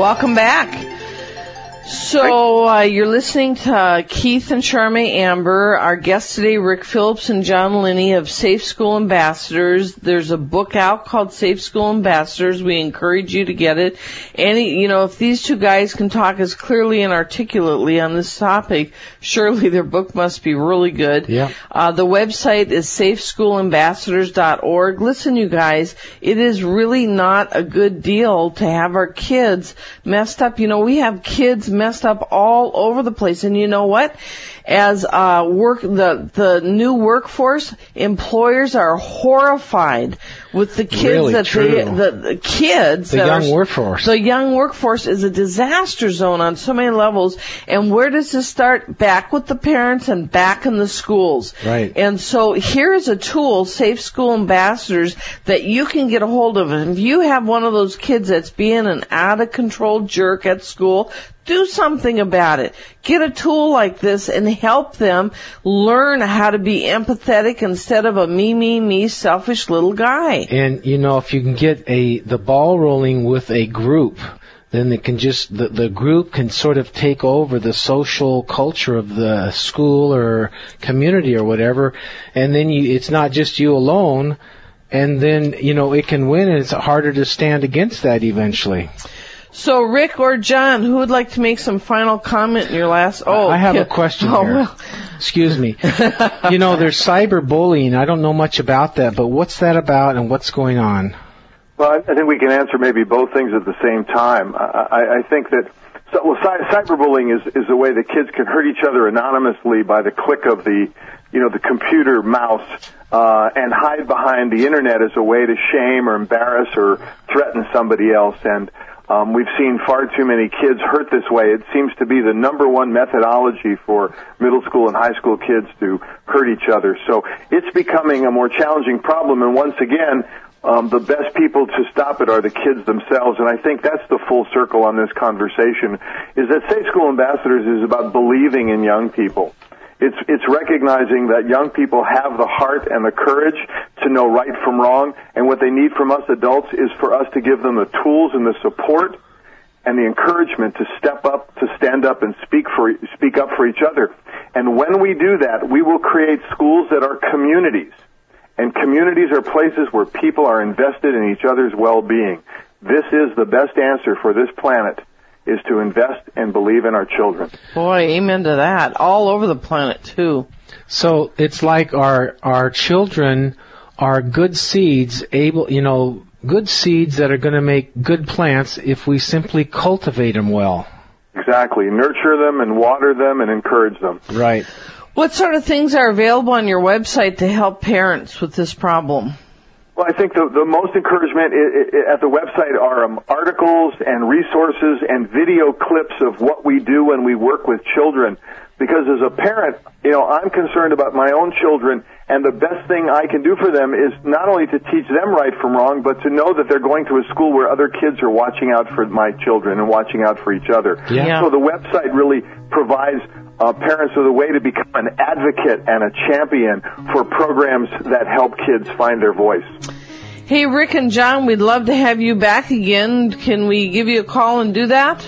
Welcome back. So uh, you're listening to Keith and Charmaine Amber. Our guests today, Rick Phillips and John Linney of Safe School Ambassadors. There's a book out called Safe School Ambassadors. We encourage you to get it. Any, you know, if these two guys can talk as clearly and articulately on this topic, surely their book must be really good. Yeah. Uh, the website is safeschoolambassadors.org. Listen, you guys, it is really not a good deal to have our kids messed up. You know, we have kids messed up all over the place. And you know what? As uh, work the the new workforce, employers are horrified with the kids Really that true. they the, the kids The that young are, workforce. The young workforce is a disaster zone on so many levels. And where does this start? Back with the parents and back in the schools. Right. And so here's a tool, Safe School Ambassadors, that you can get a hold of. And if you have one of those kids that's being an out of control jerk at school, do something about it. Get a tool like this and help them learn how to be empathetic instead of a me, me, me selfish little guy. And you know, if you can get a the ball rolling with a group, then it can just the the group can sort of take over the social culture of the school or community or whatever, and then you it's not just you alone, and then you know it can win, and it's harder to stand against that eventually. So Rick or John, who would like to make some final comment in your last, oh. I have a question Oh, here. well. Excuse me. you know, there's cyberbullying. I don't know much about that, but what's that about and what's going on? Well, I I think we can answer maybe both things at the same time. I, I, I think that so, well, cy- cyberbullying is is a way that kids can hurt each other anonymously by the click of the, you know, the computer mouse, uh, and hide behind the internet as a way to shame or embarrass or threaten somebody else. And um, we've seen far too many kids hurt this way. It seems to be the number one methodology for middle school and high school kids to hurt each other. So it's becoming a more challenging problem. And once again, um, the best people to stop it are the kids themselves. And I think that's the full circle on this conversation is that Safe School Ambassadors is about believing in young people. It's, it's recognizing that young people have the heart and the courage to know right from wrong, and what they need from us adults is for us to give them the tools and the support and the encouragement to step up, to stand up and speak for, speak up for each other. And when we do that, we will create schools that are communities. And communities are places where people are invested in each other's well-being. This is the best answer for this planet is to invest and believe in our children. Boy, amen to that. All over the planet too. So it's like our our children are good seeds, able you know, good seeds that are going to make good plants if we simply cultivate them well. Exactly. Nurture them and water them and encourage them. Right. What sort of things are available on your website to help parents with this problem? Well, I think the, the most encouragement i i at the website are um, articles and resources and video clips of what we do when we work with children. Because as a parent, you know, I'm concerned about my own children, and the best thing I can do for them is not only to teach them right from wrong, but to know that they're going to a school where other kids are watching out for my children and watching out for each other. Yeah. So the website really provides uh, parents are the way to become an advocate and a champion for programs that help kids find their voice. Hey, Rick and John, we'd love to have you back again. Can we give you a call and do that?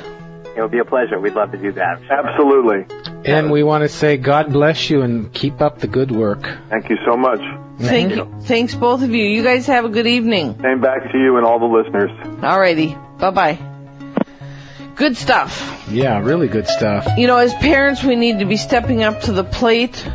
It would be a pleasure. We'd love to do that. Absolutely. And we want to say God bless you and keep up the good work. Thank you so much. Thank you. Thanks both of you. You guys have a good evening. Same back to you and all the listeners. All righty. Bye bye. Good stuff. Yeah, really good stuff. You know, as parents, we need to be stepping up to the plate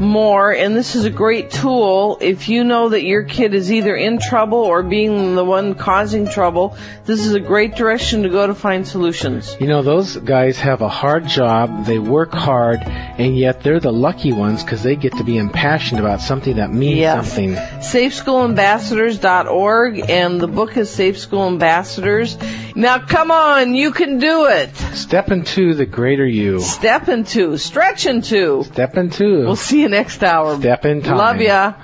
more, and this is a great tool. If you know that your kid is either in trouble or being the one causing trouble, this is a great direction to go to find solutions. You know, those guys have a hard job, they work hard, and yet they're the lucky ones because they get to be impassioned about something that means something. Yes. something. SafeSchoolAmbassadors.org, and the book is Safe School Ambassadors. Now, come on, you can do it. Step into the greater you. Step into, stretch into. Step into. We'll see you next hour. Step in time. Love ya.